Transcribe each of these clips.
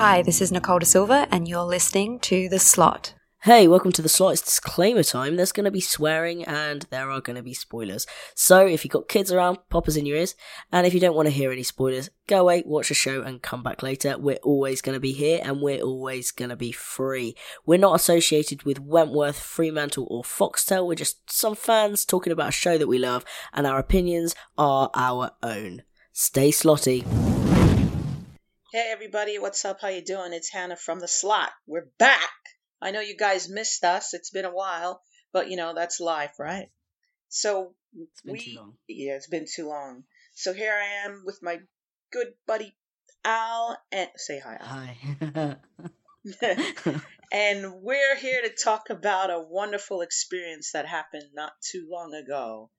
Hi, this is Nicole Da Silva, and you're listening to The Slot. Hey, welcome to the slot. It's disclaimer time. There's going to be swearing and there are going to be spoilers. So if you've got kids around, poppers in your ears. And if you don't want to hear any spoilers, go away, watch the show, and come back later. We're always going to be here and we're always going to be free. We're not associated with Wentworth, Fremantle, or Foxtel. We're just some fans talking about a show that we love, and our opinions are our own. Stay slotty. Hey everybody, what's up? How you doing? It's Hana from the slot. We're back. I know you guys missed us. It's been a while, but you know that's life, right? So It's been we too long. yeah, it's been too long. So here I am with my good buddy Al and say hi. Hi. And we're here to talk about a wonderful experience that happened not too long ago.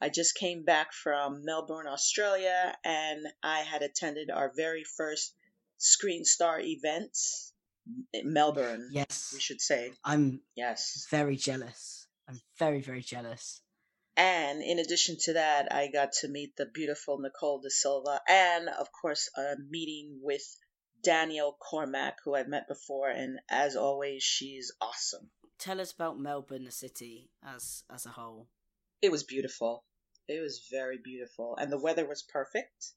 I just came back from Melbourne, Australia, and I had attended our very first Screen Star events, in Melbourne. yes. we should say I'm yes. very jealous. I'm very, very jealous. And in addition to that, I got to meet the beautiful Nicole Da Silva, and of course, a meeting with Danielle Cormack, who I've met before, and as always, she's awesome. Tell us about Melbourne, the city, as as a whole. It was beautiful. It was very beautiful, and the weather was perfect.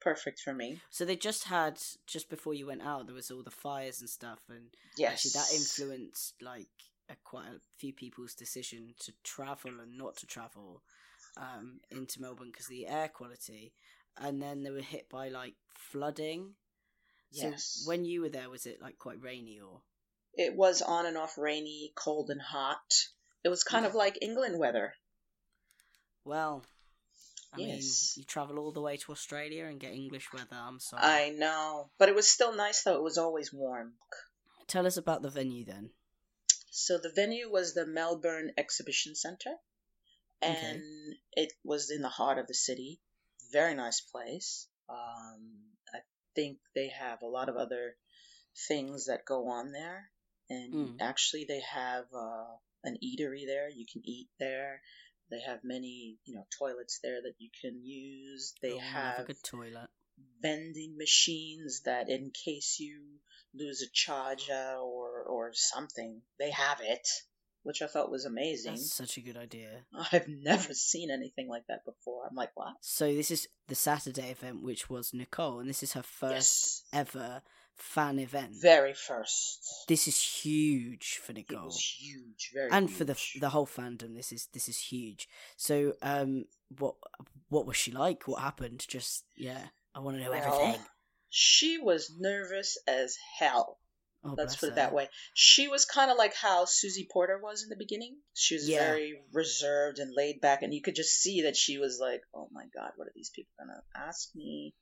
Perfect for me. So they just had just before you went out, there was all the fires and stuff, and Yes, actually that influenced like a, quite a few people's decision to travel and not to travel um, into Melbourne because the air quality, and then they were hit by like flooding. So Yes. when you were there, was it like quite rainy or? It was on and off rainy, cold, and hot. It was kind of like England weather. Well, I Yes. mean, you travel all the way to Australia and get English weather. I'm sorry. I know, but it was still nice though. It was always warm. Tell us about the venue then. So the venue was the Melbourne Exhibition Centre, Okay. and it was in the heart of the city. Very nice place. Um, I think they have a lot of other things that go on there, and Mm. actually they have uh, an eatery there. You can eat there. They have many, you know, toilets there that you can use. They Oh, love a good toilet. vending machines that in case you lose a charger or or something they have it which i thought was amazing That's such a good idea. i've never seen anything like that before i'm like what So this is the Saturday event, which was Nicole, and this is her first yes ever fan event. very first This is huge for it Nicole, was huge very and for the the whole fandom. This is this is huge. So, um, what what was she like? What happened? Just yeah, I want to know Well, everything. she was nervous as hell Oh, let's put it her. that way she was kind of like how susie porter was in the beginning she was Yeah. very reserved and laid back and you could just see that she was like oh my god what are these people gonna ask me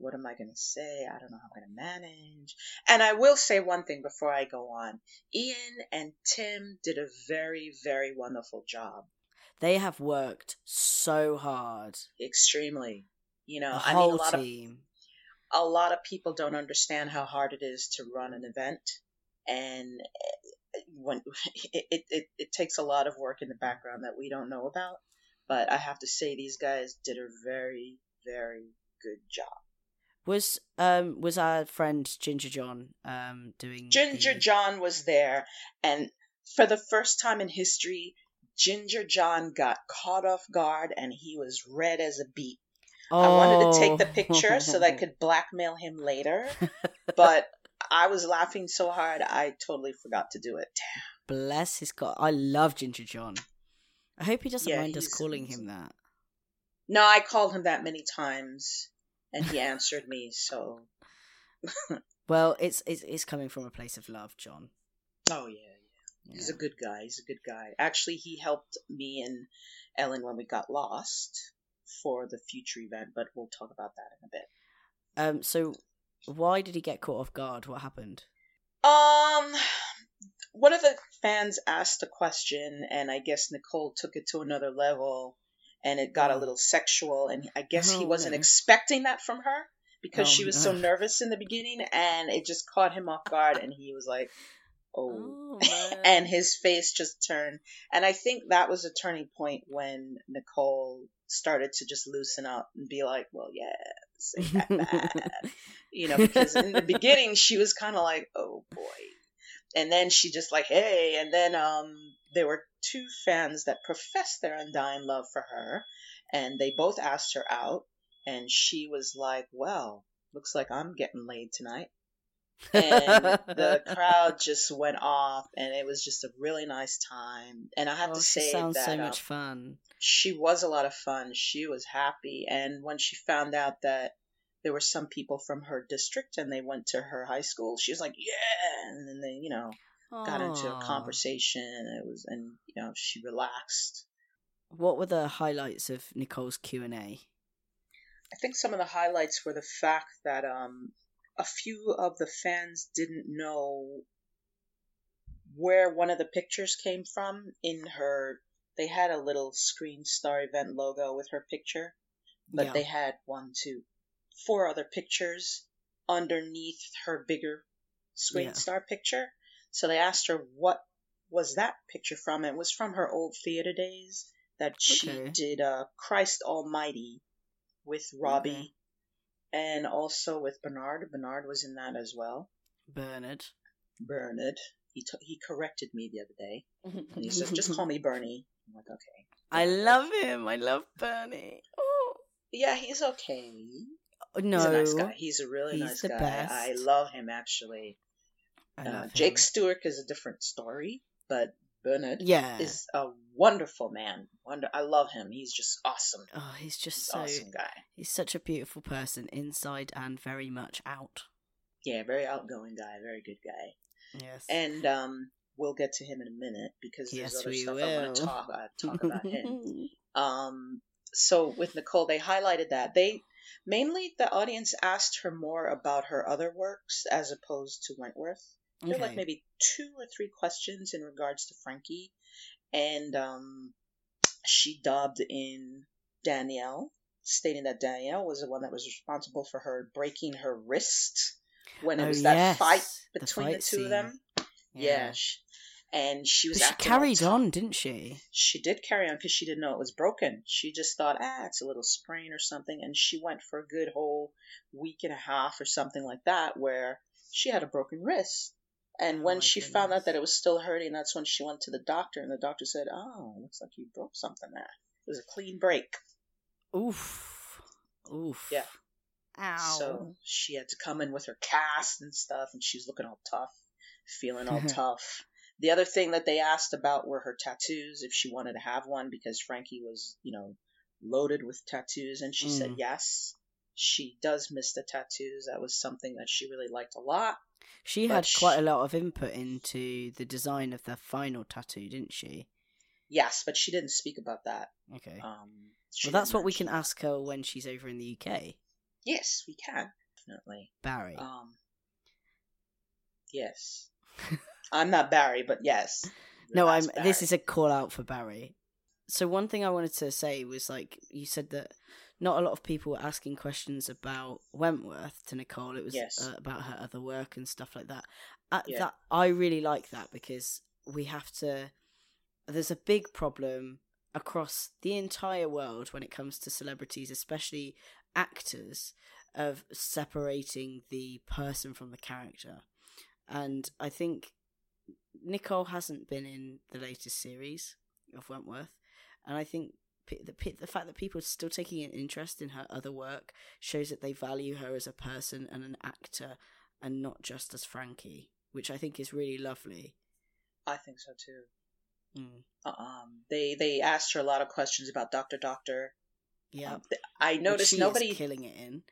what am i gonna say? I don't know how i'm gonna manage. And i will say one thing before i go on. Iain and tim did a very very wonderful job. They have worked so hard. extremely. You know i mean a lot of a lot of people don't understand how hard it is to run an event. And eh, when it, it, it, it takes a lot of work in the background that we don't know about. But i have to say these guys did a very very good job Was um was our friend Ginger John um doing ginger the- john was there and for the first time in history ginger john got caught off guard and he was red as a beet I wanted to take the picture so that I Oh. could blackmail him later, but I was laughing so hard I totally forgot to do it. Bless his God. I love Ginger John. I hope he doesn't Yeah, mind us calling him that. No, I called him that many times, and he answered me. So, Well, it's it's it's coming from a place of love, John. oh yeah, yeah, he's a good guy. He's a good guy. Actually, he helped me and Ellen when we got lost for the future event, but we'll talk about that in a bit. Um. So, why did he get caught off guard? What happened? Um, one of the fans asked a question, and I guess Nicole took it to another level, and it got a little sexual. And I guess he Oh, wasn't no. expecting that from her because Oh, she was so nervous in the beginning, and it just caught him off guard, and he was like, "Oh." Oh, and his face just turned. And I think that was a turning point when Nicole started to just loosen up and be like, well, yeah, you know, because in the beginning she was kind of like, oh boy. And then she just like, hey. And then um, there were two fans that professed their undying love for her, and they both asked her out, and she was like, well, looks like I'm getting laid tonight. and the crowd just went off, and it was just a really nice time. And I have oh, to say, sounds that, so um, much fun. she was a lot of fun. She was happy. And when she found out that there were some people from her district and they went to her high school, she was like, yeah. And then they, you know, got into a conversation. And it was, and, you know, she relaxed. What were the highlights of Nicole's Q and A? I think some of the highlights were the fact that um, a few of the fans didn't know where one of the pictures came from in her. They had a little Screen Star event logo with her picture, but Yeah. they had one, two, four other pictures underneath her bigger Screen Yeah. Star picture. So they asked her what was that picture from. It was from her old theater days that she Okay. did uh, Christ Almighty with Robbie Okay. and also with Bernard. Bernard was in that as well. Bernard. Bernard. He t- he corrected me the other day, and he says, "Just call me Bernie." I'm like, "Okay." I love him. I love Bernie. Oh Yeah, he's okay. No, He's a nice guy. He's a really He's nice guy. best. I love him actually. I Uh, love Jake. Stewart is a different story, but Bernard Yeah. is a wonderful man. Wonder, I love him. He's just awesome. Oh, he's just He's so. awesome guy. He's such a beautiful person, inside and very much out. Yeah, very outgoing guy. Very good guy. Yes. And um, we'll get to him in a minute because there's Yes, other stuff I want to talk, uh, talk about him. Um, so with Nicole, they highlighted that they mainly the audience asked her more about her other works as opposed to Wentworth. There were like maybe two or three questions in regards to Frankie, and um, she dubbed in Danielle, stating that Danielle was the one that was responsible for her breaking her wrist when it Oh, was that yes, fight between the, fight two of them. Yeah, sh and she was But she carried on, didn't she? She did carry on because she didn't know it was broken. She just thought, ah, it's a little sprain or something, and she went for a good whole week and a half or something like that, where she had a broken wrist. And Oh when my she found out that it was still hurting, that's when she went to the doctor, and the doctor said, "Oh, looks like you broke something there. It was a clean break." Oof. Oof. Yeah. Ow. So she had to come in with her cast and stuff, and she was looking all tough, feeling all tough. The other thing that they asked about were her tattoos, if she wanted to have one, because Frankie was, you know, loaded with tattoos, and she said Mm. yes. She does miss the tattoos. That was something that she really liked a lot. she had quite a lot of input into the design of the final tattoo, didn't she? Yes, but she didn't speak about that. Okay. Um, well, that's what we can ask her when she's over in the UK. Yes, we can definitely. Barry. Um, yes, I'm not Barry, but yes. no, I'm. That's This is a call out for Barry. So one thing I wanted to say was like you said that not a lot of people were asking questions about Wentworth to Nicole. It was Yes. uh, about her other work and stuff like that. Uh, Yeah. That I really like that because we have to. There's a big problem across the entire world when it comes to celebrities, especially actors, of separating the person from the character. And I think Nicole hasn't been in the latest series of Wentworth, and I think the the fact that people are still taking an interest in her other work shows that they value her as a person and an actor, and not just as Frankie, which I think is really lovely. I think so too. Mm. Um, they they asked her a lot of questions about Doctor Doctor. Yeah, Um, th- I noticed nobody. killing it in.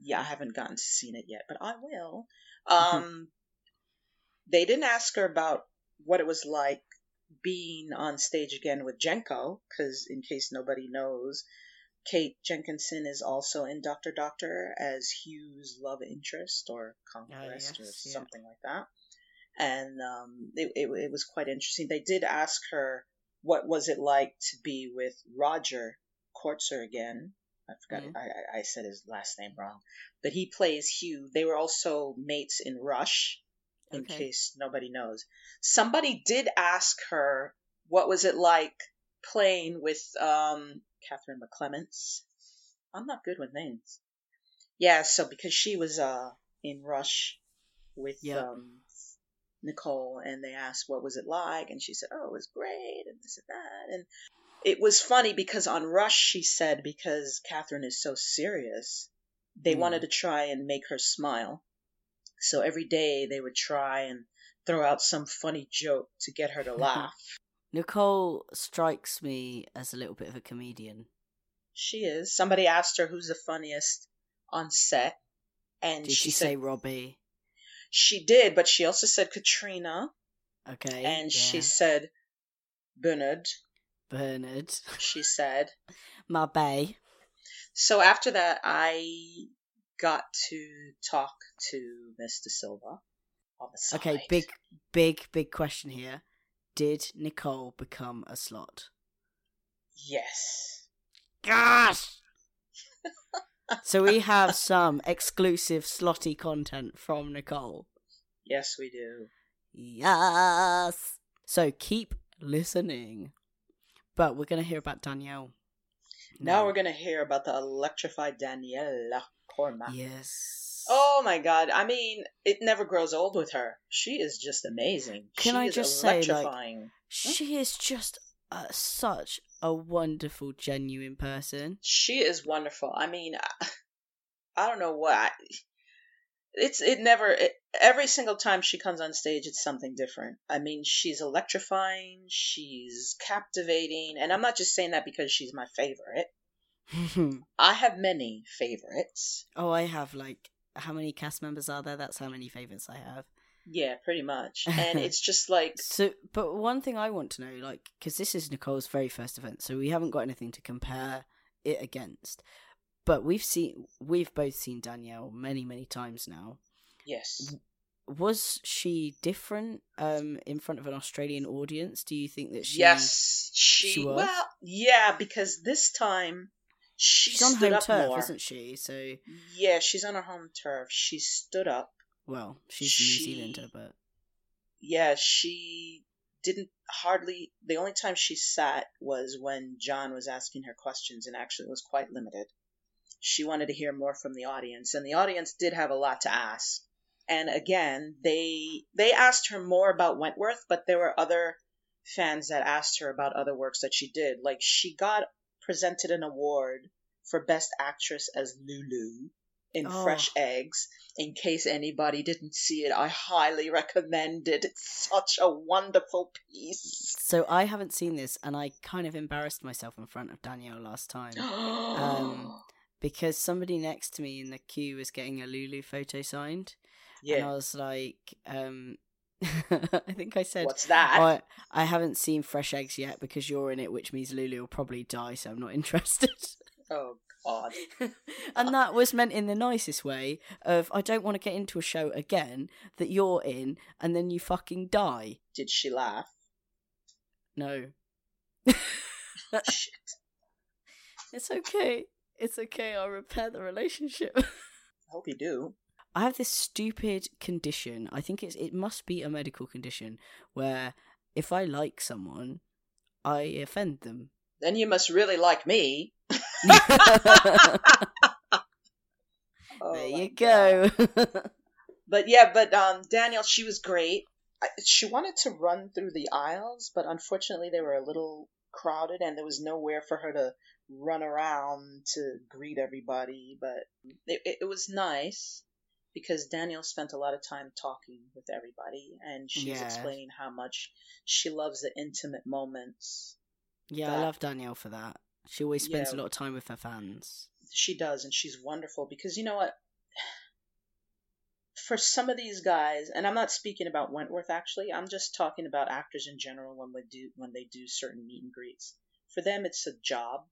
Yeah, I haven't gotten to see it yet, but I will. Um, they didn't ask her about what it was like being on stage again with Jenko, because in case nobody knows, Kate Jenkinson is also in Doctor Doctor as Hugh's love interest or conquest or Ah, yes, yeah. something like that. And um, it, it, it was quite interesting. They did ask her what was it like to be with Roger Kortzer again. I forgot. Mhm. I, I- I said his last name wrong, but he plays Hugh. They were also mates in Rush, in Okay. case nobody knows. Somebody did ask her what was it like playing with um, Catherine McClements. I'm not good with names. Yeah, so because she was uh in Rush with Yeah. um Nicole and they asked what was it like and she said, Oh, it was great and this and that and it was funny because on Rush she said because Catherine is so serious, they Mm. wanted to try and make her smile. So every day they would try and throw out some funny joke to get her to laugh. Nicole strikes me as a little bit of a comedian. she is. Somebody asked her who's the funniest on set and Did she, she, said say Robbie? she did, but she also said Katrina Okay. and she said Bernard. Bernard. She said. My bay. So after that, I got to talk to Mr. Silva on the side. Okay, big, big, big question here. Did Nicole become a slot? Yes. Gosh! so we have some exclusive slotty content from Nicole. Yes, we do. Yes! So keep listening. But we're going to hear about Danielle. Now we're gonna hear about the electrified Daniela Cormack. Yes. Oh my god! I mean, it never grows old with her. She is just amazing. Can she I is just say, like, electrifying. She is just uh, such a wonderful, genuine person. She is wonderful. I mean, I, I don't know what. I, it's it never it, every single time she comes on stage it's something different. I mean, she's electrifying, she's captivating, and I'm not just saying that because she's my favorite. I have many favorites. oh, I have like how many cast members are there? That's how many favorites I have. Yeah, pretty much. And it's just like So, but one thing I want to know, like, because this is Nicole's very first event, so we haven't got anything to compare it against. But we've seen, we've both seen Danielle many, many times now. yes. Was she different um in front of an Australian audience? Do you think that she? yes, she, she was? well, yeah, because this time she she's on stood home up turf, more. isn't she? So, Yeah, she's on her home turf. She stood up. well, she's She- New Zealander, but yeah, she didn't hardly. The only time she sat was when John was asking her questions, and actually it was quite limited. She wanted to hear more from the audience, and the audience did have a lot to ask. And again, they they asked her more about Wentworth, but there were other fans that asked her about other works that she did. Like she got presented an award for Best Actress as Lulu in Oh. Fresh Eggs. In case anybody didn't see it, I highly recommend it. It's such a wonderful piece. so I haven't seen this, and I kind of embarrassed myself in front of Danielle last time. Um, because somebody next to me in the queue was getting a Lulu photo signed, and I was like, um, I think I said, What's that? "Oh, I, I haven't seen Fresh Eggs yet because you're in it, which means Lulu will probably die, so I'm not interested." Oh God. and that was meant in the nicest way of I don't want to get into a show again that you're in and then you fucking die. Did she laugh? No. Shit. It's okay. It's okay. I'll repair the relationship. I hope you do. I have this stupid condition. I think it's it must be a medical condition where if I like someone, I offend them. Then you must really like me. Oh, there you go. But yeah, but um, Danielle, she was great. I, she wanted to run through the aisles, but unfortunately they were a little crowded, and there was nowhere for her to run around to greet everybody. But it, it, it was nice because Danielle spent a lot of time talking with everybody, and she's Yeah. explaining how much she loves the intimate moments. yeah, I love Danielle for that. She always spends Yeah. a lot of time with her fans. She does, and she's wonderful because you know what? For some of these guys, and I'm not speaking about Wentworth actually, I'm just talking about actors in general when they do when they do certain meet and greets. For them, it's a job.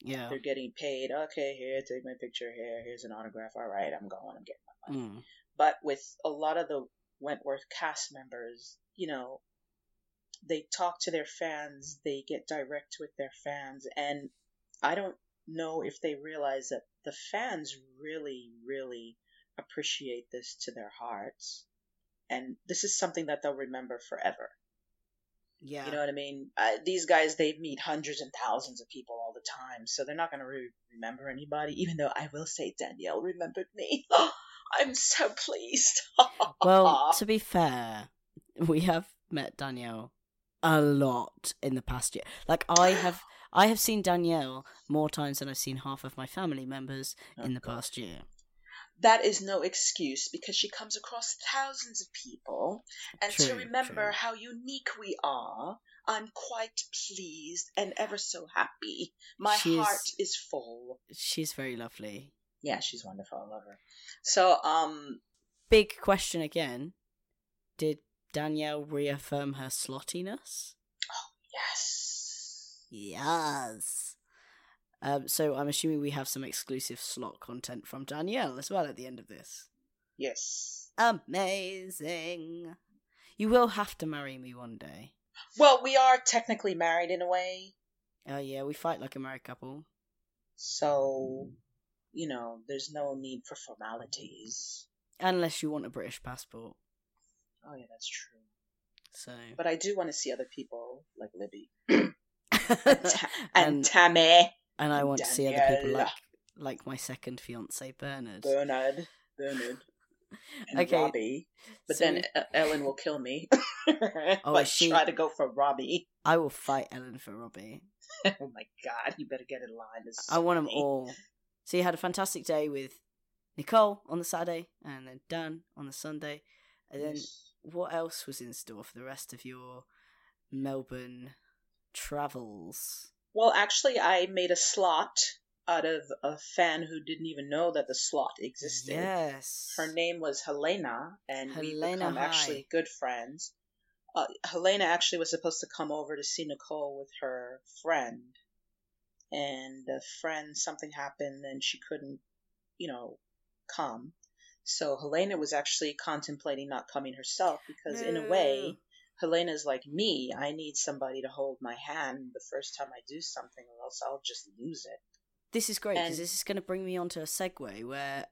Yeah. They're getting paid. Okay, here, take my picture. Here, here's an autograph. All right, I'm going. I'm getting my money. Mm. But with a lot of the Wentworth cast members, you know, they talk to their fans, they get direct with their fans, and I don't know if they realize that the fans really, really appreciate this to their hearts. And this is something that they'll remember forever. Yeah. You know what I mean? Uh, these guys, they meet hundreds and thousands of people all the time, so they're not going to re- remember anybody. Even though I will say Danielle remembered me. I'm so pleased. well, to be fair, we have met Danielle a lot in the past year. Like I have, I have seen Danielle more times than I've seen half of my family members Oh, in the God. past year. That is no excuse because she comes across thousands of people. And to remember true. how unique we are, I'm quite pleased and ever so happy. My She is- heart is full. She's very lovely. Yeah, she's wonderful. I love her. So, um, Big question again: Did Danielle reaffirm her slottiness? Oh, yes. Yes. Um, so I'm assuming we have some exclusive slot content from Danielle as well at the end of this. Yes. Amazing. You will have to marry me one day. Well, we are technically married in a way. Oh yeah, we fight like a married couple. So, you know, there's no need for formalities. Unless you want a British passport. Oh, yeah, that's true. So But I do want to see other people like Libby and, Ta- and, and Tammy, and I want to see other people like like my second fiance Bernard. Bernard, Bernard, and Okay, Robbie. But so then uh, Ellen will kill me. Oh, I she- try to go for Robbie. I will fight Ellen for Robbie. oh my god, you better get in line. This I want them all. So you had a fantastic day with Nicole on the Saturday, and then Dan on the Sunday, and then Yes. what else was in store for the rest of your Melbourne travels? Well, actually, I made a slot out of a fan who didn't even know that the slot existed. Yes. Her name was Helena, and we Helena, become hi. actually good friends. Uh, Helena actually was supposed to come over to see Nicole with her friend, and the friend something happened and she couldn't, you know, come. So Helena was actually contemplating not coming herself because, in a way, Helena's like me. I need somebody to hold my hand the first time I do something, or else I'll just lose it. This is great because this is going to bring me onto a segue where,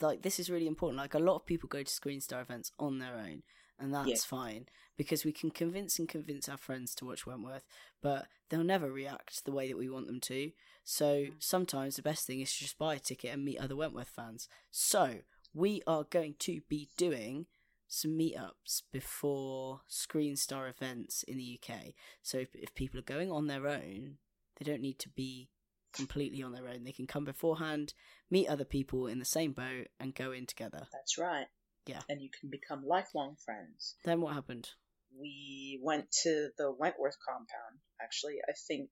like, this is really important. Like, a lot of people go to Screen Star events on their own, and that's Yeah. fine because we can convince and convince our friends to watch Wentworth, but they'll never react the way that we want them to. So sometimes the best thing is to just buy a ticket and meet other Wentworth fans. So we are going to be doing some meetups before Screen Star events in the UK. So if, if people are going on their own, they don't need to be completely on their own. They can come beforehand, meet other people in the same boat, and go in together. That's right. Yeah. And you can become lifelong friends. Then what happened? we went to the Wentworth compound, actually, I think.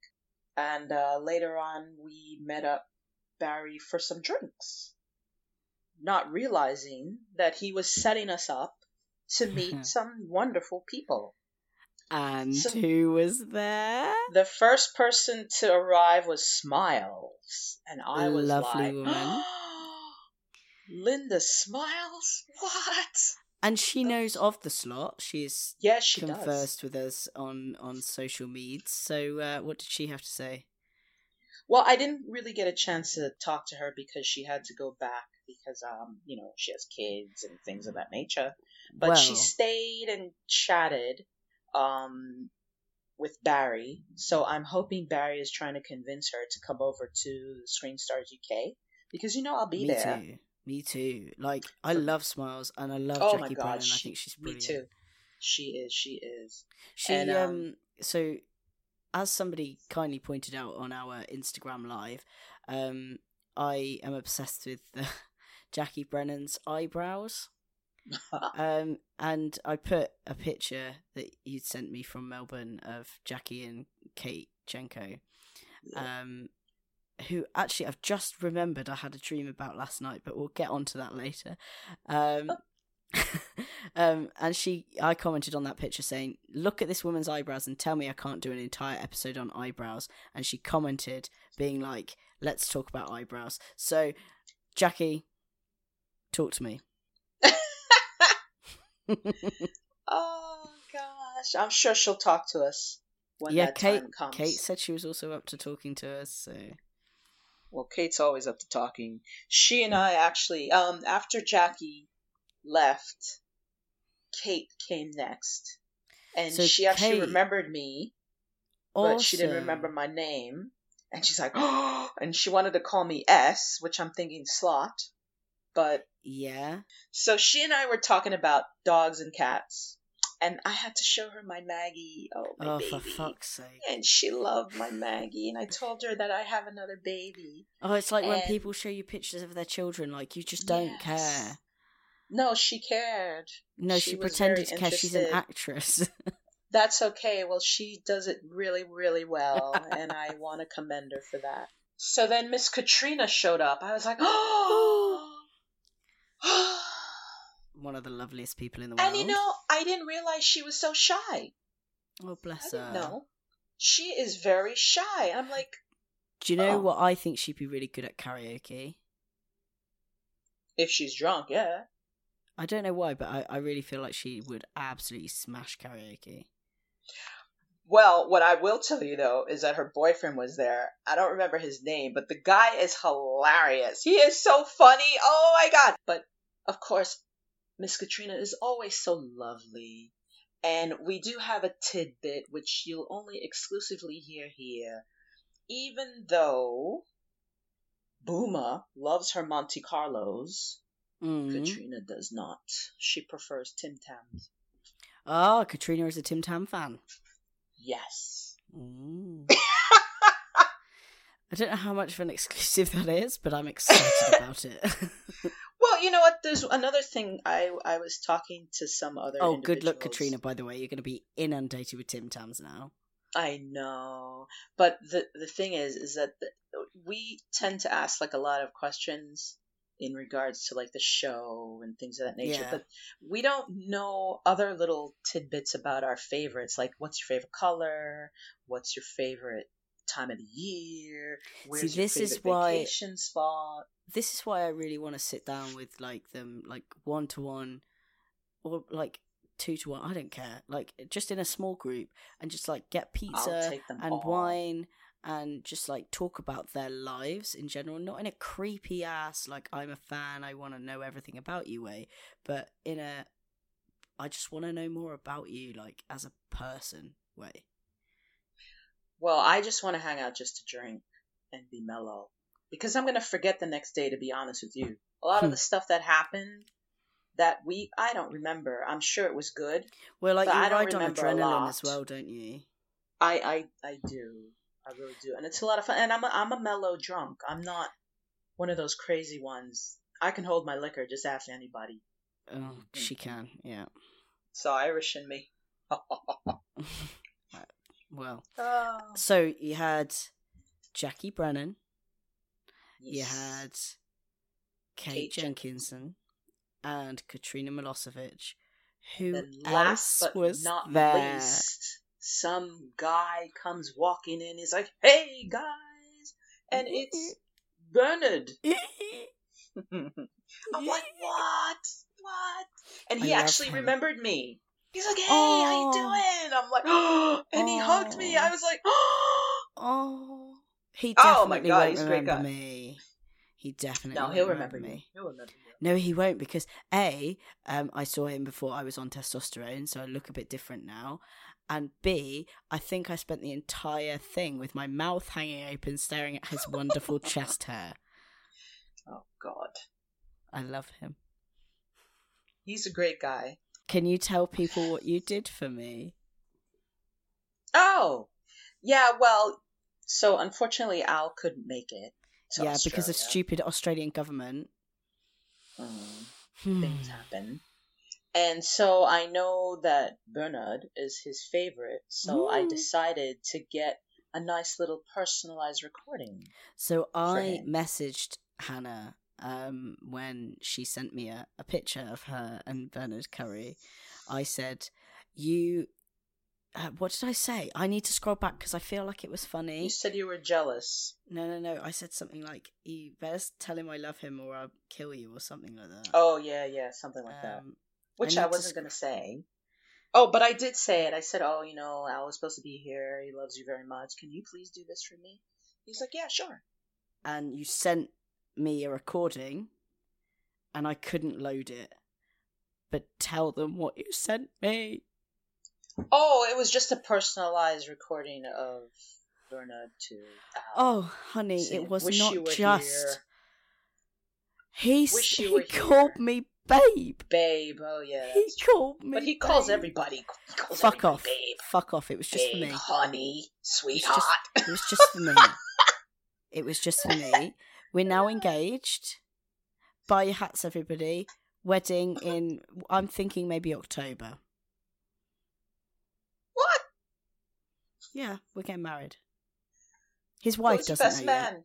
And uh, later on, we met up Barry for some drinks, not realizing that he was setting us up to meet some wonderful people. And So- who was there? The first person to arrive was Smiles, and I was a lovely like, woman. Linda Smiles? What? And she knows of the slot. She's Yes, she does. conversed with us on on social medias. So uh, what did she have to say? Well, I didn't really get a chance to talk to her because she had to go back because, um, you know, she has kids and things of that nature. But she stayed and chatted, um, with Barry. So I'm hoping Barry is trying to convince her to come over to Screen Stars UK because you know I'll be me there. too. Me too. Like I love Smiles and I love Oh Jackie god, I she, think she's brilliant. me too. She is. She is. She And, um, um, so as somebody kindly pointed out on our Instagram live, um I am obsessed with the Jackie Brennan's eyebrows. um and I put a picture that you'd sent me from Melbourne of Jackie and Kate Jenko. Um who actually I've just remembered I had a dream about last night, but we'll get onto that later. Um um, and she, I commented on that picture saying, "Look at this woman's eyebrows and tell me I can't do an entire episode on eyebrows." And she commented, being like, "Let's talk about eyebrows." So, Jackie, talk to me. oh gosh, I'm sure she'll talk to us when yeah, that Kate. time comes. Kate said she was also up to talking to us. So, Well, Kate's always up to talking. She and I actually, um, after Jackie left, Kate came next, and So she actually Kate- remembered me, but she didn't remember my name. And she's like, oh, and she wanted to call me S, which I'm thinking slot. But Yeah. so she and I were talking about dogs and cats, and I had to show her my Maggie. Oh, my Oh, baby. for fuck's sake. And she loved my Maggie, and I told her that I have another baby. Oh, it's like when people show you pictures of their children, like you just don't Yes. care. No, she cared. No, She she, pretended to care she's an actress. That's okay. Well, she does it really, really well, and I want to commend her for that. So then Miss Katrina showed up. I was like, oh. One of the loveliest people in the world. and you know, I didn't realize she was so shy. oh I bless didn't her. know. She is very shy. I'm like, Do you know Oh. what I think she'd be really good at karaoke? if she's drunk, yeah. I don't know why, but I, I really feel like she would absolutely smash karaoke. Well, what I will tell you though is that her boyfriend was there. I don't remember his name, but the guy is hilarious. He is so funny. Oh my god. But of course, Miss Katrina is always so lovely. And we do have a tidbit which you'll only exclusively hear here. Even though Boomer loves her Monte Carlos, Mm. Katrina does not. She prefers Tim Tams. Ah, Katrina is a Tim Tam fan. Yes. Mm. I don't know how much of an exclusive that is, but I'm excited about it. Well, you know what? There's another thing. I I was talking to some other. oh, good luck. Katrina, by the way. You're going to be inundated with Tim Tams now. I know, but the the thing is, is that the, we tend to ask like a lot of questions in regards to like the show and things of that nature, Yeah. but we don't know other little tidbits about our favorites, like what's your favorite color, what's your favorite time of the year, where's this your is why- vacation spot. This is why I really want to sit down with like them, like one to one, or like two to one. I don't care. Like just in a small group and just like get pizza and all. wine and just like talk about their lives in general, not in a creepy ass like I'm a fan, I want to know everything about you way, but in a I just want to know more about you like as a person way. Well, I just want to hang out just to drink and be mellow because I'm going to forget the next day, to be honest with you. A lot Hmm. of the stuff that happened that week, I don't remember. I'm sure it was good. Well, like you I don't ride on adrenaline as well, don't you? I, I, I do. I really do. And it's a lot of fun. And I'm a, I'm a mellow drunk. I'm not one of those crazy ones. I can hold my liquor. Just ask anybody. Oh, she can, yeah. So Irish in me. Well, oh, so you had Jackie Brennan, you had Kate, Kate Jenkinson, and Katrina Milosevic. Who And last but was not there? least, some guy comes walking in. He's like, "Hey guys," and it's Bernard. I'm like, "What? What?" And he actually him. remembered me. He's like, "Hey, how you Oh. doing?" I'm like, "Oh!" And he hugged me. I was like, "Oh!" Oh, he Oh my definitely God, won't he's a great remember guy. me. He definitely No, he'll remember me. me. He'll remember you. No, he won't because a um I saw him before I was on testosterone, so I look a bit different now. And B, I think I spent the entire thing with my mouth hanging open, staring at his wonderful chest hair. Oh God, I love him. he's a great guy. Can you tell people what you did for me? Oh, yeah. Well, so unfortunately, Al couldn't make it. yeah, because of stupid Australian government. Mm. Hmm. things happen. And so I know that Bernard is his favorite, so I Mm. decided to get a nice little personalized recording. So I messaged Hana um, when she sent me a, a picture of her and Bernard Curry. I said, "You, uh, what did I say? I need to scroll back because I feel like it was funny." You said you were jealous. No, no, no. I said something like, "You better tell him I love him, or I'll kill you," or something like that. Oh, yeah, yeah, something like that. Um, Which I I, wasn't sc- going to say. Oh, but I did say it. I said, oh, you know, Al was supposed to be here. He loves you very much. Can you please do this for me? He's like, yeah, sure. and you sent me a recording, and I couldn't load it. But tell them what you sent me. Oh, it was just a personalized recording of Bernard to. Oh, honey, Saying, it was not just. here." He Wish he called here. me babe. babe. Oh yeah, He called me. But he calls babe. everybody. He calls Fuck everybody off. babe. Fuck off. It was just babe, for me. honey, It was sweetheart. just, it was just for me. It was just for me. We're now engaged. Buy your hats, everybody. Wedding in, I'm thinking maybe October. what? Yeah, we're getting married. His wife doesn't best know yet. man?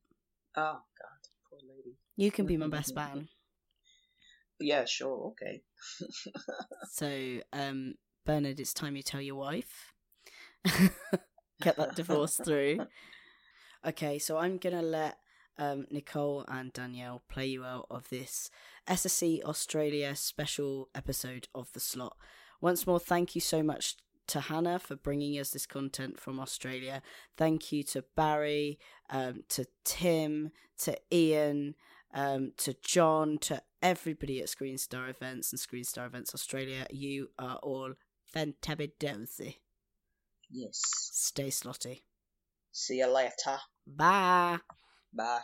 Oh God, poor lady. You can be my best man. Yeah, sure, okay. So, um, Bernard, it's time you tell your wife. Get that divorce through. Okay, so I'm gonna let um, Nicole and Danielle play you out of this SSE Australia special episode of the slot. Once more, thank you so much to Hana for bringing us this content from Australia. Thank you to Barry, um, to Tim, to Iain, um, to John, to everybody at Screen Star Events and Screen Star Events Australia. You are all fantabulous. Yes. Stay slotty. See you later. Bye. Bye.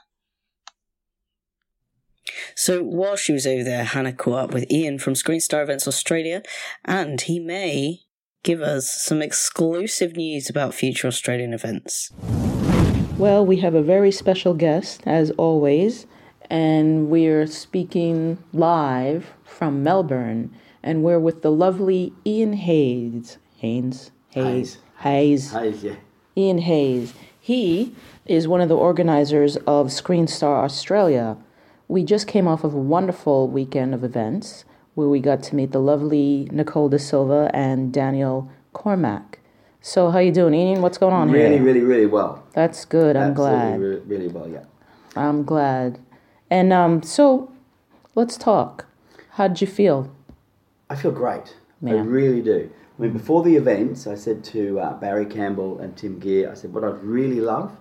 So while she was over there, Hana caught up with Iain from Screen Star Events Australia, and he may give us some exclusive news about future Australian events. Well, we have a very special guest, as always, and we're speaking live from Melbourne, and we're with the lovely Iain Hayes. Haynes? Hayes. Hayes. Hayes, yeah. Iain Hayes. He is one of the organizers of Screen Star Australia. We just came off of a wonderful weekend of events where we got to meet the lovely Nicole Da Silva and Danielle Cormack. So, how you doing, Iain? What's going on Really, here? really, really really well. That's good. I'm Absolutely, glad. Really, really well, yeah. I'm glad. And um, so, let's talk. How'd you feel? I feel great. I really do. I mean, before the events, I said to uh, Barry Campbell and Tim Gear, I said, what I'd really love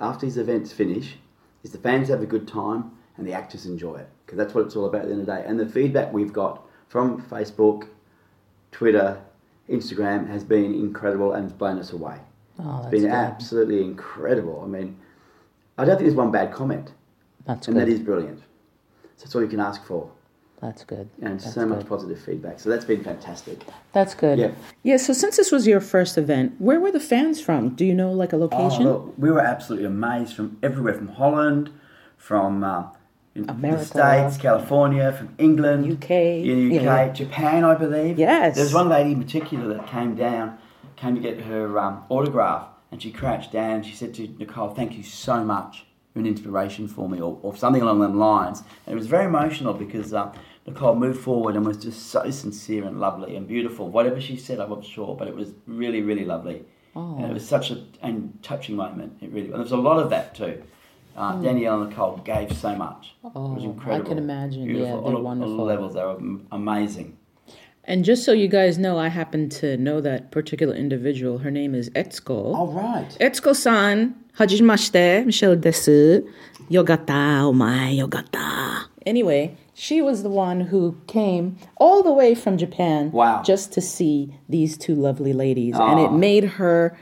after these events finish is the fans have a good time and the actors enjoy it. Because that's what it's all about at the end of the day. And the feedback we've got from Facebook, Twitter, Instagram has been incredible and it's blown us away. Oh, It's been good. absolutely incredible. I mean, I don't think there's one bad comment. That's And good. that is brilliant. So that's all you can ask for. That's good. and That's so much good. positive feedback. So that's been fantastic. That's good. Yeah. Yeah. So since this was your first event, where were the fans from? Do you know like a location? Oh, look, we were absolutely amazed from everywhere from Holland, from uh, in America. the States, California, from England, UK, in UK, yeah. Japan, I believe. Yes. There's one lady in particular that came down, came to get her um, autograph, and she crouched down and she said to Nicole, Thank you so much. You're an inspiration for me, or, or something along those lines. And it was very emotional because uh, Nicole moved forward and was just so sincere and lovely and beautiful. Whatever she said, I wasn't sure, but it was really, really lovely. Oh. And it was such a and touching moment. It really was. There was a lot of that too. Uh, Danielle and Nicole gave so much. it was Oh, I can imagine. Yeah, Beautiful. they're all- wonderful. all levels, they were amazing. And just so you guys know, I happen to know that particular individual. Her name is Etsuko. All right. Etsuko-san, hajimashite, Michelle desu. Yogata, omae, yogata. Anyway, she was the one who came all the way from Japan Wow. just to see these two lovely ladies. And it ah. made her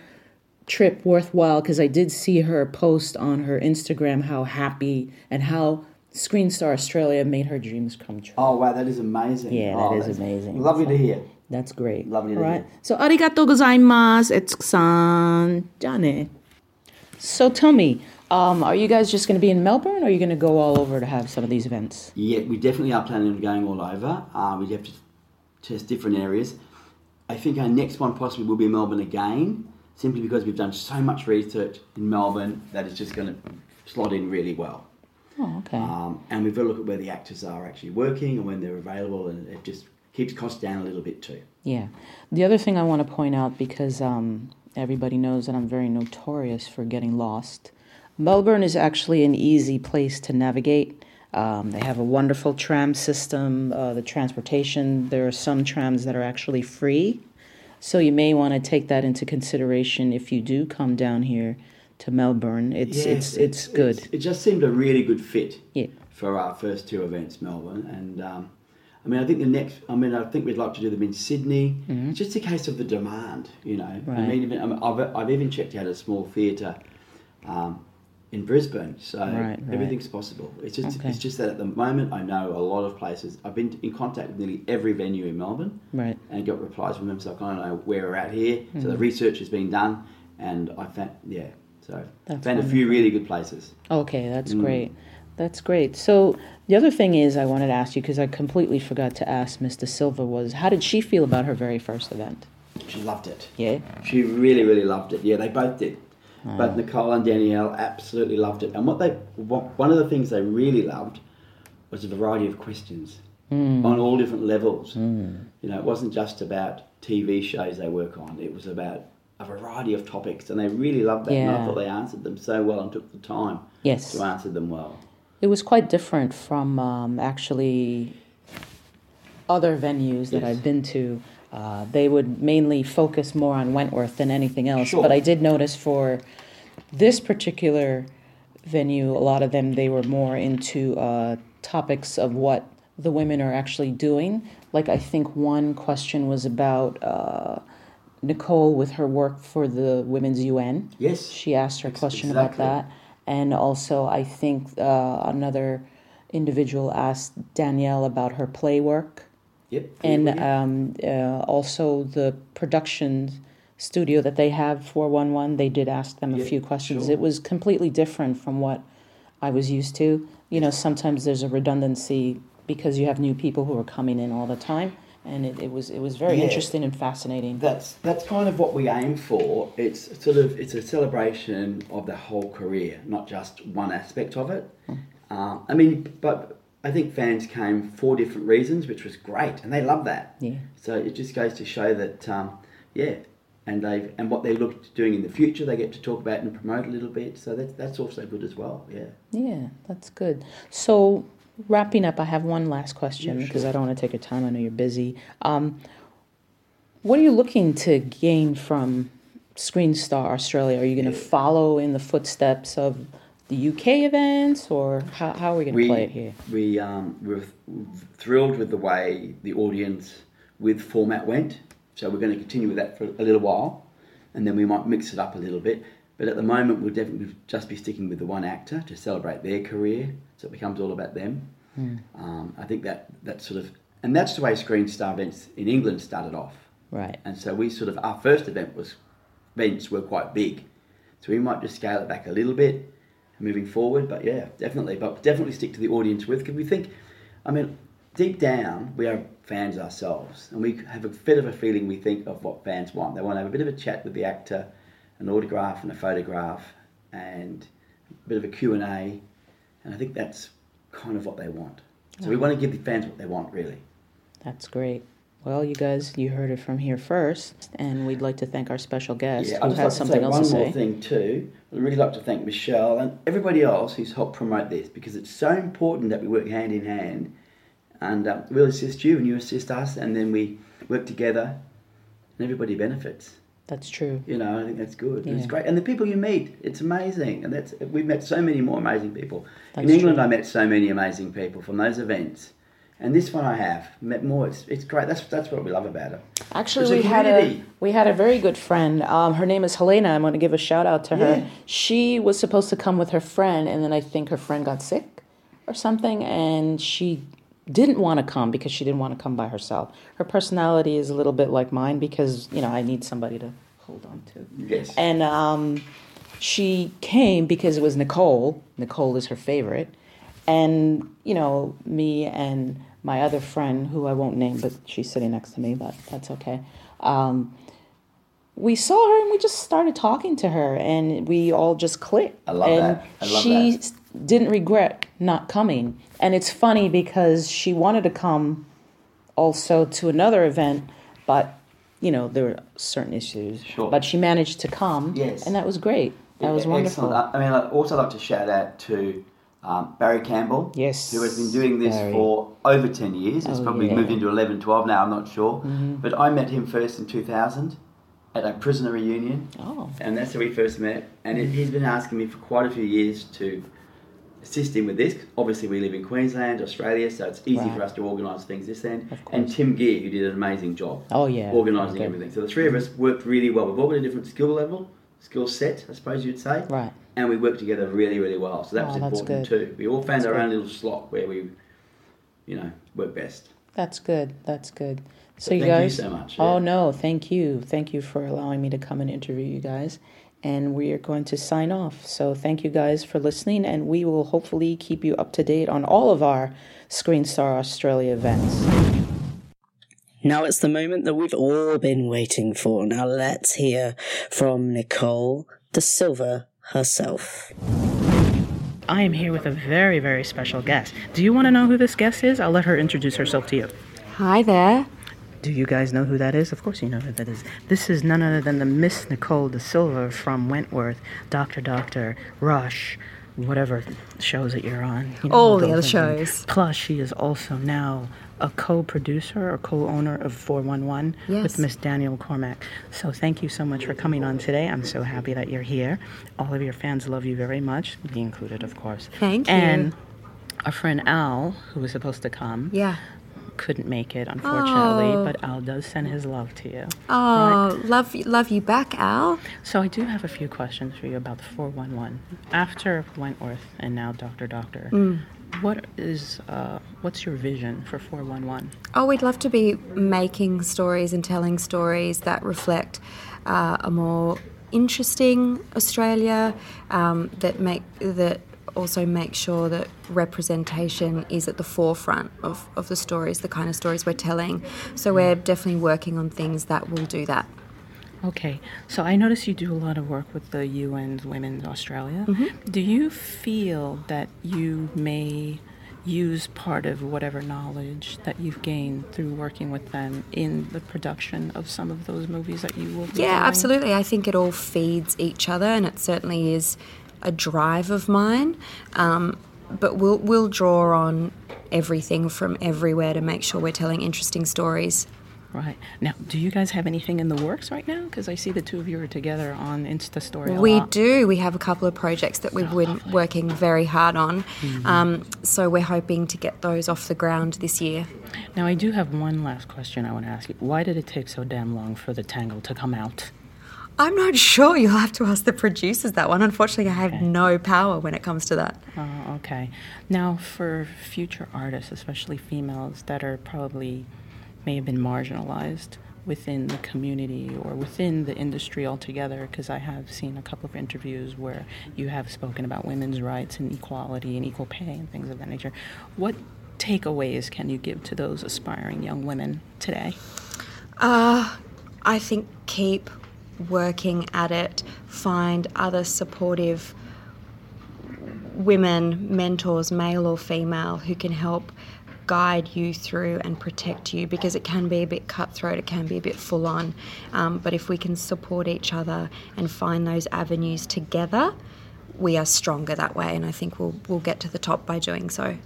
trip worthwhile because I did see her post on her Instagram how happy and how Screen Star Australia made her dreams come true. Oh wow, that is amazing. Yeah, oh, that is amazing. Lovely to hear. That's great. Lovely to right. hear. So, arigato gozaimasu, Etsuko-san. Jane. So, tell me, um, are you guys just going to be in Melbourne or are you going to go all over to have some of these events? Yeah, we definitely are planning on going all over. Uh, we have to test different areas. I think our next one possibly will be Melbourne again, simply because we've done so much research in Melbourne that it's just going to slot in really well. Oh, okay. Um, and we've got to look at where the actors are actually working and when they're available, and it just keeps costs down a little bit too. Yeah. The other thing I want to point out because um, everybody knows that I'm very notorious for getting lost. Melbourne is actually an easy place to navigate. Um, they have a wonderful tram system. Uh, the transportation, there are some trams that are actually free. So you may want to take that into consideration if you do come down here to Melbourne. It's it's it's, good. it just seemed a really good fit Yeah. for our first two events, Melbourne. And um, I mean, I think the next, I mean, I think we'd like to do them in Sydney. It's just a case of the demand, you know. I Mm-hmm. Right. mean, even, I mean, I've, I've even checked out a small theatre um, in Brisbane. So Right, right. everything's possible. It's just Okay. it's just that at the moment I know a lot of places. I've been in contact with nearly every venue in Melbourne Right. and got replies from them. So I kind of know where we're at here. So Mm-hmm. the research has been done, and I found yeah. So That's found a few really good places. Okay, that's Mm. great. That's great. So the other thing is, I wanted to ask you because I completely forgot to ask Mr. Silva was how did she feel about her very first event? She loved it. Yeah. She really, really loved it. Yeah, they both did. But mm. Nicole and Danielle absolutely loved it. And what they, what, one of the things they really loved was a variety of questions mm. on all different levels. Mm. You know, it wasn't just about TV shows they work on. It was about a variety of topics, and they really loved that. And I Yeah. thought they answered them so well and took the time Yes. to answer them well. It was quite different from um, actually other venues that Yes. I've been to. Uh, they would mainly focus more on Wentworth than anything else. Sure. But I did notice for this particular venue, a lot of them they were more into uh, topics of what the women are actually doing. Like I think one question was about uh, Nicole with her work for the Women's UN. Yes. She asked her a question exactly. about that. And also, I think uh, another individual asked Danielle about her play work. Yep. And um, uh, also the production studio that they have, 411, they did ask them a few questions. sure. It was completely different from what I was used to. You know, sometimes there's a redundancy because you have new people who are coming in all the time. And it, it was it was very Yeah. interesting and fascinating. That's that's kind of what we aim for. It's sort of it's a celebration of the whole career, not just one aspect of it. Um, I mean, but I think fans came for different reasons, which was great, and they love that. Yeah. So it just goes to show that, um, yeah, and they and what they look to doing in the future, they get to talk about and promote a little bit. So that's that's also good as well. Yeah. Yeah, that's good. So, wrapping up, I have one last question Yeah, because sure. I don't want to take your time. I know you're busy. Um, what are you looking to gain from Screen Star Australia? Are you going to follow in the footsteps of the UK events, or how, how are we going to play it here? We um, were thrilled with the way the audience with format went. So we're going to continue with that for a little while, and then we might mix it up a little bit. But at the moment, we'll definitely just be sticking with the one actor to celebrate their career, so it becomes all about them. Um, I think that that sort of, and that's the way Screen Star events in England started off. Right. And so we sort of our first event was events were quite big, so we might just scale it back a little bit moving forward. But yeah, definitely, but definitely stick to the audience with because we think, I mean, deep down we are fans ourselves, and we have a bit of a feeling we think of what fans want. They want to have a bit of a chat with the actor, an autograph and a photograph, and a bit of a Q and A, and I think that's kind of what they want. So we want to give the fans what they want, really. That's great. Well, you guys, you heard it from here first, and we'd like to thank our special guest Yeah, who has like to something say one more say. thing too. I'd really like to thank Michelle and everybody else who's helped promote this because it's so important that we work hand in hand, and uh, we'll assist you and you assist us, and then we work together, and everybody benefits. That's true. You know, I think that's good. And It's great, and the people you meet, it's amazing, and that's we've met so many more amazing people. That's In England, true. I met so many amazing people from those events. And this one I have met more. It's, it's great. That's that's what we love about it. Actually, we had a we had a very good friend. Um, her name is Helena. I'm going to give a shout out to her. Yeah. She was supposed to come with her friend, and then I think her friend got sick or something, and she didn't want to come because she didn't want to come by herself. Her personality is a little bit like mine because you know I need somebody to hold on to. Yes. And um, she came because it was Nicole. Nicole is her favorite. And, you know, me and my other friend, who I won't name, but she's sitting next to me, but that's okay. Um, we saw her and we just started talking to her and we all just clicked. I love and that. I love she that. didn't regret not coming. And it's funny because she wanted to come also to another event, but you know there were certain issues. Sure. But she managed to come. Yes. and that was great. That was wonderful. Excellent. I I mean, I'd also like to shout out to um, Barry Campbell. Yes, Who has been doing this Barry. for over 10 years. It's Oh, probably yeah. moved into 11, 12 now, I'm not sure. But I met him first in 2000 at a prisoner reunion. Oh, And that's how we first met. And it, he's been asking me for quite a few years to assist him with this. Obviously, we live in Queensland, Australia, so it's easy Right. for us to organise things this end. And. Tim Gear, who did an amazing job oh yeah, organising Okay. everything. So the three of us worked really well. We've all got a different skill level, skill set, I suppose you'd say. Right. And we worked together really, really well. So that Oh, was that's important good. too. We all found That's our good. own little slot where we, you know, work best. That's good. That's good. So Thank you you guys. so much, Oh yeah. no, thank you, thank you for allowing me to come and interview you guys. And we are going to sign off. So thank you guys for listening, and we will hopefully keep you up to date on all of our Screen Star Australia events. Now it's the moment that we've all been waiting for. Now let's hear from Nicole Da Silva herself. I am here with a very, very special guest. Do you want to know who this guest is? I'll let her introduce herself to you. Hi there. Do you guys know who that is? Of course you know who that is. This is none other than the Miss Nicole Da Silva from Wentworth, Doctor Doctor, Rush, whatever shows that you're on. You know, All the other shows. Plus, she is also now a co-producer or co-owner of 411 Yes. with Miss Danielle Cormack. So thank you so much for coming on today. I'm so happy that you're here. All of your fans love you very much, me included, of course. Thank you. And our friend Al, who was supposed to come, Yeah. couldn't make it, unfortunately, Oh. but Al does send his love to you. Oh, love love you back, Al. So I do have a few questions for you about the 411. After Wentworth and now Doctor Doctor, Mm. What is uh, what's your vision for 411? Oh, we'd love to be making stories and telling stories that reflect uh, a more interesting Australia um, that make that also make sure that representation is at the forefront of, of the stories, the kind of stories we're telling. So we're definitely working on things that will do that. Okay, so I notice you do a lot of work with the UN's Women's Australia. Mm-hmm. Do you feel that you may use part of whatever knowledge that you've gained through working with them in the production of some of those movies that you will be Yeah, doing? absolutely. I think it all feeds each other, and it certainly is a drive of mine. Um, but we'll we'll draw on everything from everywhere to make sure we're telling interesting stories. Right. Now, do you guys have anything in the works right now? Because I see the two of you are together on Insta Story. We lot. do. We have a couple of projects that we've been working very hard on. Um, so we're hoping to get those off the ground this year. Now, I do have one last question I want to ask you. Why did it take so damn long for the tangle to come out? I'm not sure. You'll have to ask the producers that one. Unfortunately, I have no power when it comes to that. Oh, okay. Now, for future artists, especially females that are probably may have been marginalized within the community or within the industry altogether, because I have seen a couple of interviews where you have spoken about women's rights and equality and equal pay and things of that nature. What takeaways can you give to those aspiring young women today? Uh, I think keep working at it, find other supportive women, mentors, male or female, who can help guide you through and protect you because it can be a bit cutthroat, it can be a bit full on. Um, but if we can support each other and find those avenues together, we are stronger that way, and I think we'll we'll get to the top by doing so.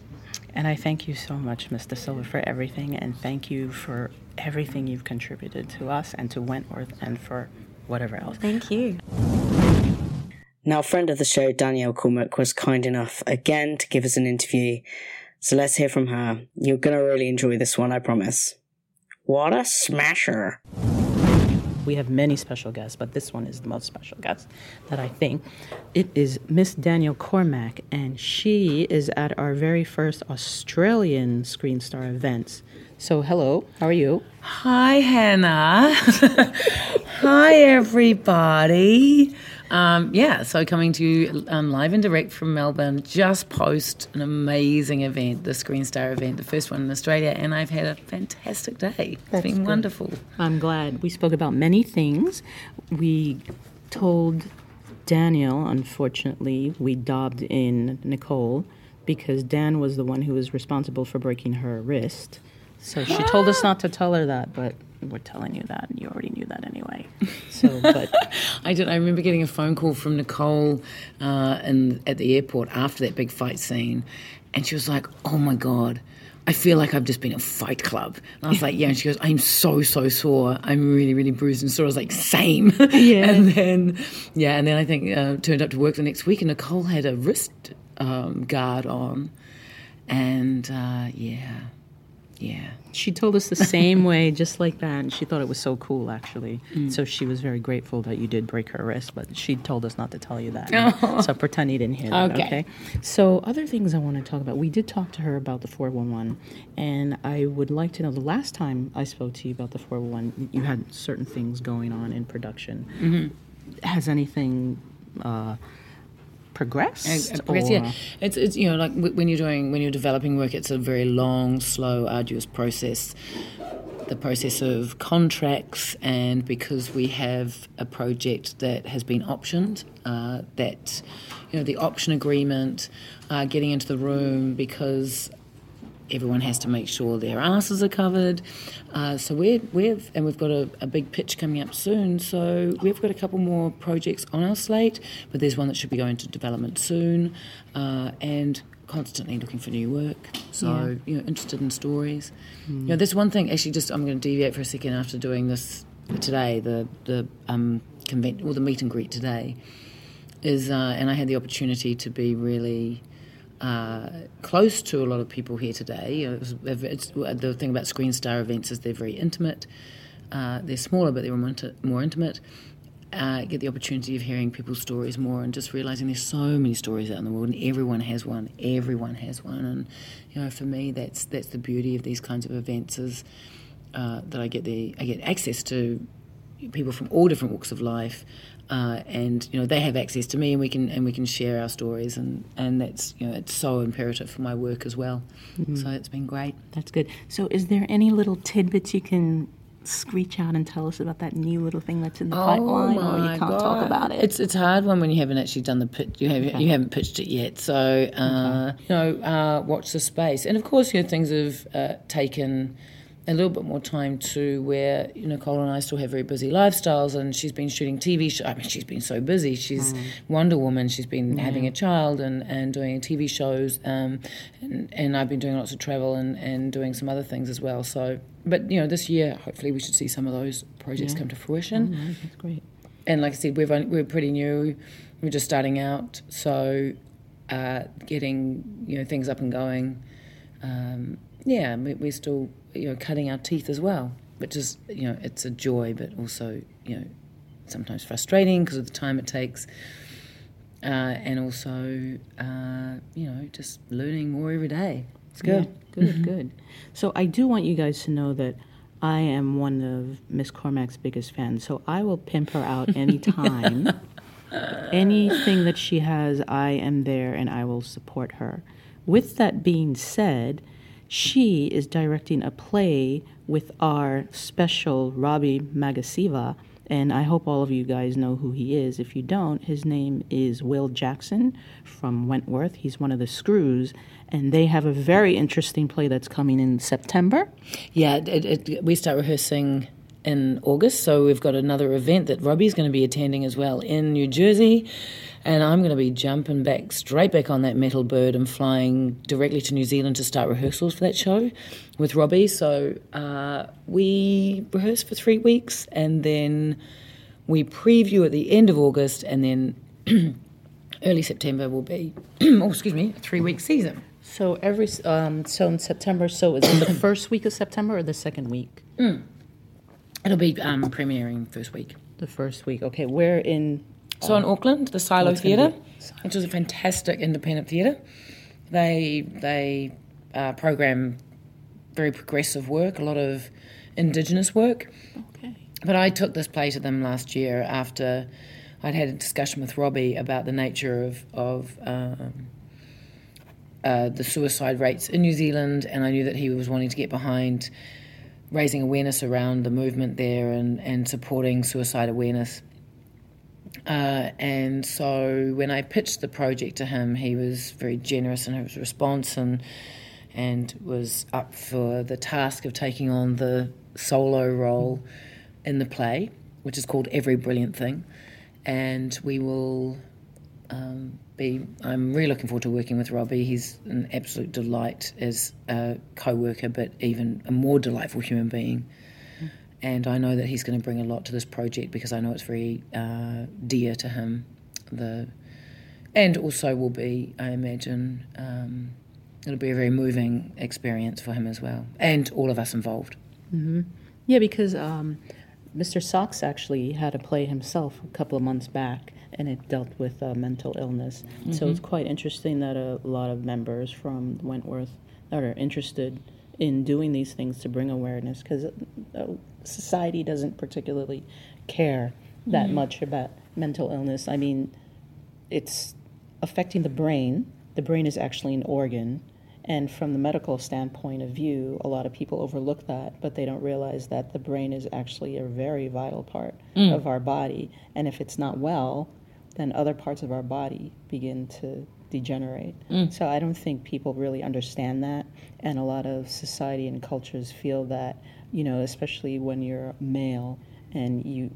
And I thank you so much, Mr. Silva, for everything, and thank you for everything you've contributed to us and to Wentworth and for whatever else. Thank you. Now, a friend of the show, Danielle Cormack, was kind enough again to give us an interview. So let's hear from her. You're going to really enjoy this one, I promise. What a smasher. We have many special guests, but this one is the most special guest that I think. It is Miss Danielle Cormack, and she is at our very first Australian Screen Star events. So, hello, how are you? Hi, Hana. Hi, everybody. Um, yeah, so coming to you um, live and direct from Melbourne, just post an amazing event, the Screen Star event, the first one in Australia, and I've had a fantastic day. It's been wonderful. I'm glad. We spoke about many things. We told Danielle, unfortunately, we dobbed in Nicole because Dan was the one who was responsible for breaking her wrist. So she told us not to tell her that, but we're telling you that, and you already knew that anyway. So, but I did. I remember getting a phone call from Nicole uh, in, at the airport after that big fight scene, and she was like, "Oh my god." I feel like I've just been in a fight club. And I was like, yeah. And she goes, I'm so, so sore. I'm really, really bruised and sore. I was like, same. Yeah. and then, yeah. And then I think uh, turned up to work the next week and Nicole had a wrist um, guard on. And uh, yeah, Yeah. She told us the same way, just like that, and she thought it was so cool, actually. So she was very grateful that you did break her wrist, but she told us not to tell you that. So pretend you didn't hear that, Okay. okay? So, other things I want to talk about. We did talk to her about the 411, and I would like to know the last time I spoke to you about the 411, you had certain things going on in production. Has anything uh, progressed? Uh, because, yeah, it's it's you know like when you're doing when you're developing work, it's a very long, slow, arduous process. The process of contracts, and because we have a project that has been optioned, uh, that you know the option agreement, uh, getting into the room because everyone has to make sure their asses are covered. Uh, so we're, we've and we've got a, a big pitch coming up soon. So we've got a couple more projects on our slate, but there's one that should be going to development soon, uh, and constantly looking for new work. So you know, interested in stories. You know, there's one thing. Actually, just I'm going to deviate for a second after doing this today. The the um, convent or the meet and greet today is, uh, and I had the opportunity to be really uh, close to a lot of people here today. The thing about Screen Star events is they're very intimate. Uh, they're smaller, but they're more intimate. Uh, get the opportunity of hearing people's stories more and just realizing there's so many stories out in the world and everyone has one. Everyone has one, and you know, for me, that's that's the beauty of these kinds of events is uh, that I get the I get access to people from all different walks of life, uh, and you know they have access to me, and we can and we can share our stories, and and that's you know it's so imperative for my work as well. So it's been great. That's good. So, is there any little tidbits you can screech out and tell us about that new little thing that's in the pipeline, or you can't talk about it? Oh It's it's hard one when you haven't actually done the pitch. You have you haven't pitched it yet. So uh, you know, uh, watch the space. And of course, you know, things have uh, taken a little bit more time to where you know Nicole and I still have very busy lifestyles, and she's been shooting TV. I mean, she's been so busy. She's Wonder Woman. She's been having a child and, and doing TV shows, um, and, and I've been doing lots of travel and, and doing some other things as well. So, but you know, this year hopefully we should see some of those projects come to fruition Right, that's great. and like I said, we've only, we're pretty new. We're just starting out, so uh, getting you know things up and going. Um, yeah, we, we're still you know cutting our teeth as well, which is you know it's a joy, but also you know sometimes frustrating because of the time it takes. Uh, and also, uh, you know, just learning more every day. It's good. Yeah, good, good. So I do want you guys to know that I am one of Miss Cormack's biggest fans. So I will pimp her out anytime. Anything that she has, I am there and I will support her. With that being said, she is directing a play with our special Robbie Magasiva, and I hope all of you guys know who he is. If you don't, his name is Will Jackson from Wentworth. He's one of the Screws, and they have a very interesting play that's coming in September. Yeah, it, it, we start rehearsing in August, so we've got another event that Robbie's going to be attending as well in New Jersey, and I'm going to be jumping back straight back on that metal bird and flying directly to New Zealand to start rehearsals for that show with Robbie. So uh, we rehearse for three weeks, and then we preview at the end of August, and then early September will be, oh excuse me, a three week season. So every um, so in September. So is it the first week of September or the second week? It'll be um, premiering first week. The first week. Okay, where in? So in Auckland, the Silo Theatre, which is a fantastic independent theatre, they they uh, program very progressive work, a lot of Indigenous work. Okay. But I took this play to them last year after I'd had a discussion with Robbie about the nature of of um, uh, the suicide rates in New Zealand, and I knew that he was wanting to get behind raising awareness around the movement there and, and supporting suicide awareness. Uh, and so when I pitched the project to him, he was very generous in his response and and was up for the task of taking on the solo role in the play, which is called Every Brilliant Thing. And we will um, be. I'm really looking forward to working with Robbie. He's an absolute delight as a co-worker, but even a more delightful human being. And I know that he's going to bring a lot to this project because I know it's very uh, dear to him. The and also will be, I imagine, um, it'll be a very moving experience for him as well, and all of us involved. Yeah, because um, Mr. Sachs actually had a play himself a couple of months back, and it dealt with uh, mental illness. So it's quite interesting that a lot of members from Wentworth that are interested in doing these things to bring awareness, because uh, society doesn't particularly care that much about mental illness. I mean, it's affecting the brain. The brain is actually an organ. And from the medical standpoint of view, a lot of people overlook that, but they don't realize that the brain is actually a very vital part of our body. And if it's not well, then other parts of our body begin to degenerate. Mm. So I don't think people really understand that. And a lot of society and cultures feel that, you know, especially when you're male and you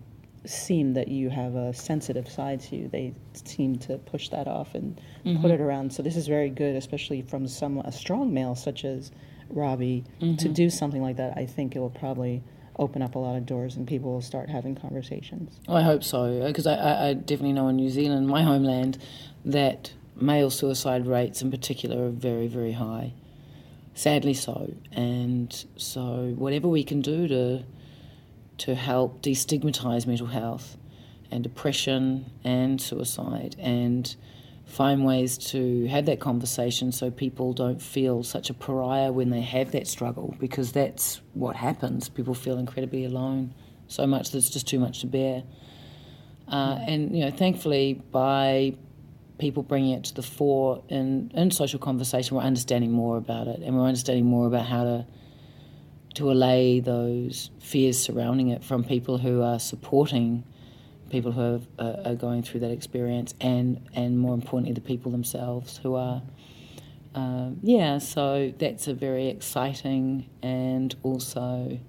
seem that you have a sensitive side to you, they seem to push that off and put mm-hmm. it around. So this is very good, especially from some a strong male such as Robbie, to mm-hmm. do something like that. I think it will probably open up a lot of doors and people will start having conversations. I hope so, because I, I, definitely know in New Zealand, my homeland, that male suicide rates in particular are very, very high. Sadly so. And so, whatever we can do to to help destigmatize mental health and depression and suicide and find ways to have that conversation so people don't feel such a pariah when they have that struggle because that's what happens. People feel incredibly alone, so much that it's just too much to bear. Uh, and you know, thankfully, by people bringing it to the fore in, in social conversation, we're understanding more about it, and we're understanding more about how to to allay those fears surrounding it from people who are supporting people who have, uh, are going through that experience, and and more importantly, the people themselves who are. Um, yeah, so that's a very exciting and also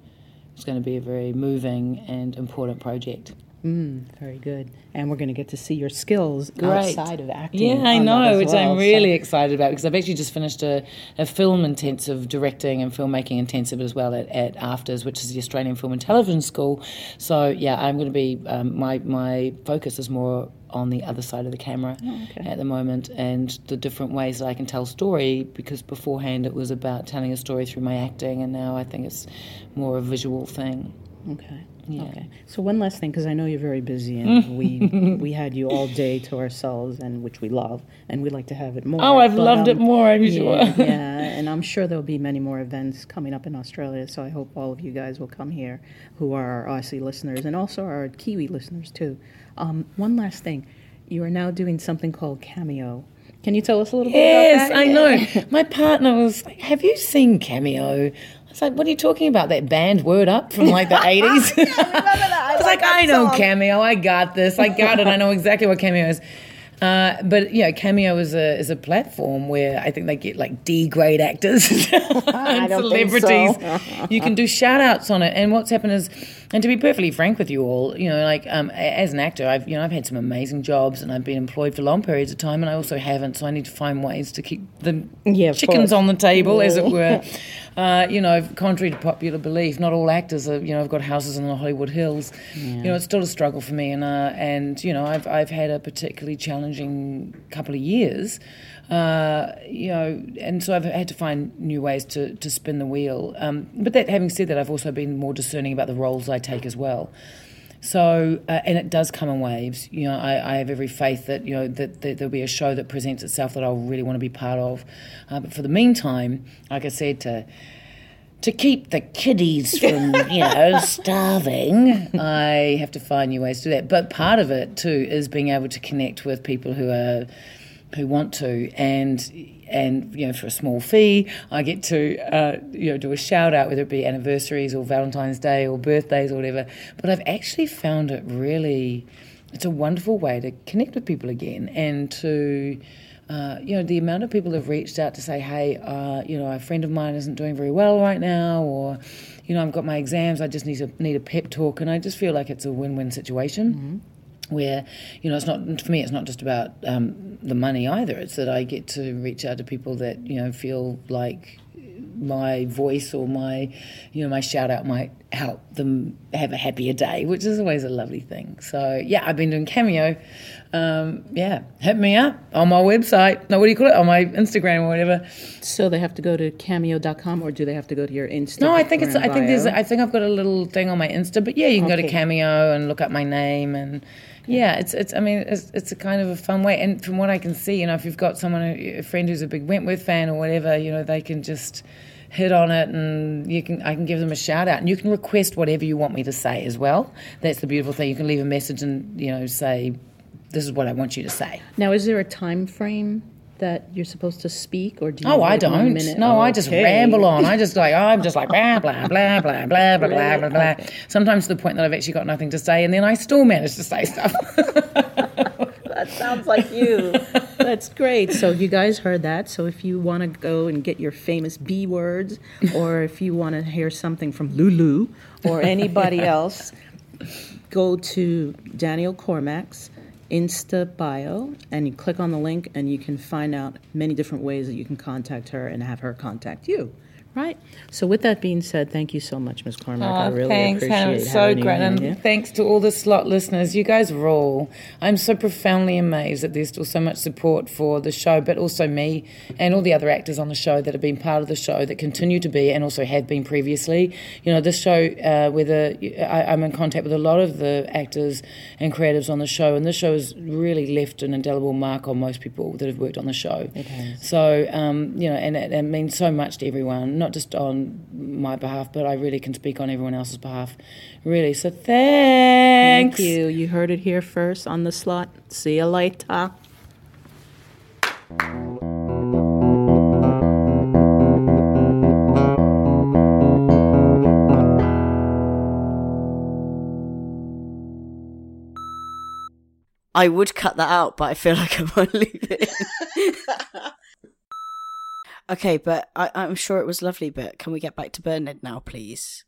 it's going to be a very moving and important project. Mm, very good. And we're going to get to see your skills Great. outside of acting. Yeah, I know, which well, I'm so- really excited about because I've actually just finished a, a film intensive, directing and filmmaking intensive as well at, at AFTRS, which is the Australian Film and Television School. So, yeah, I'm going to be, um, my, my focus is more on the other side of the camera Oh, at the moment and the different ways that I can tell story because beforehand it was about telling a story through my acting and now I think it's more a visual thing. Okay. Yeah. Okay. So one last thing, because I know you're very busy, and we we had you all day to ourselves, and which we love, and we'd like to have it more. Oh, I've but, loved it um, more, I'm yeah, sure. yeah, and I'm sure there'll be many more events coming up in Australia. So I hope all of you guys will come here, who are our Aussie listeners, and also our Kiwi listeners too. Um, one last thing, you are now doing something called Cameo. Can you tell us a little bit about that? Yes, I know. My partner was like, Have you seen Cameo? I was like, What are you talking about? That band Word Up from like the 80s? I was like, I know Cameo. I got this. I got it. I know exactly what Cameo is. Uh, but yeah, Cameo is a is a platform where I think they get like D grade actors and celebrities. so. you can do shout outs on it. And what's happened is, and to be perfectly frank with you all, you know, like um, as an actor, I've you know I've had some amazing jobs and I've been employed for long periods of time, and I also haven't. So I need to find ways to keep the Yeah, chickens on the table, as it were. Uh, you know, contrary to popular belief, not all actors are. You know, have got houses in the Hollywood Hills. You know, it's still a struggle for me, and uh, and you know, I've I've had a particularly challenging couple of years. Uh, you know, and so I've had to find new ways to to spin the wheel. Um, but that, having said that, I've also been more discerning about the roles I take as well. So, uh, and it does come in waves. You know, I, I have every faith that you know that, that there'll be a show that presents itself that I'll really want to be part of. Uh, but for the meantime, like I said, to to keep the kiddies from you know starving, I have to find new ways to do that. But part of it too is being able to connect with people who are who want to and and you know for a small fee I get to uh, you know do a shout out whether it be anniversaries or Valentine's Day or birthdays or whatever. But I've actually found it really it's a wonderful way to connect with people again and to uh, you know the amount of people have reached out to say hey uh, you know a friend of mine isn't doing very well right now or you know I've got my exams I just need to need a pep talk and I just feel like it's a win-win situation where you know it's not for me it's not just about um, the money either it's that i get to reach out to people that you know feel like my voice or my, you know, my shout out might help them have a happier day, which is always a lovely thing. So yeah, I've been doing Cameo. Um, yeah, hit me up on my website. No, what do you call it? On my Instagram or whatever. So they have to go to cameo.com or do they have to go to your Insta? No, I think it's. I think there's. I think I've got a little thing on my Insta, but yeah, you can go to Cameo and look up my name and. Yeah, it's it's. I mean, it's it's a kind of a fun way, and from what I can see, you know, if you've got someone, a friend who's a big Wentworth fan or whatever, you know, they can just hit on it, and you can I can give them a shout out, and you can request whatever you want me to say as well. That's the beautiful thing. You can leave a message and you know say, this is what I want you to say. Now, is there a time frame that you're supposed to speak, or do you? Oh, I don't. No, I just Okay. ramble on. I just like I'm just like blah blah blah blah blah blah blah blah blah. Sometimes to the point that I've actually got nothing to say, and then I still manage to say stuff. That sounds like you. That's great. So you guys heard that. So if you want to go and get your famous B words, or if you want to hear something from Lulu or anybody else, go to Danielle Cormack's Insta bio and you click on the link and you can find out many different ways that you can contact her and have her contact you. Right. So with that being said, thank you so much, Ms. Cormack. I really Oh, thanks, appreciate Hana. It's so great. And here. thanks to all the slot listeners. You guys rule. I'm so profoundly amazed that there's still so much support for the show, but also me and all the other actors on the show that have been part of the show that continue to be and also have been previously. You know, this show, uh, whether I, I'm in contact with a lot of the actors and creatives on the show, and this show has really left an indelible mark on most people that have worked on the show. It has. So, um, you know, and it, it means so much to everyone, not just on my behalf, but I really can speak on everyone else's behalf. Really. So thanks. Thank you. You heard it here first on the slot. See you later. I would cut that out, but I feel like I might leave it. in. okay, but I, I'm sure it was lovely. But can we get back to Bernard now, please?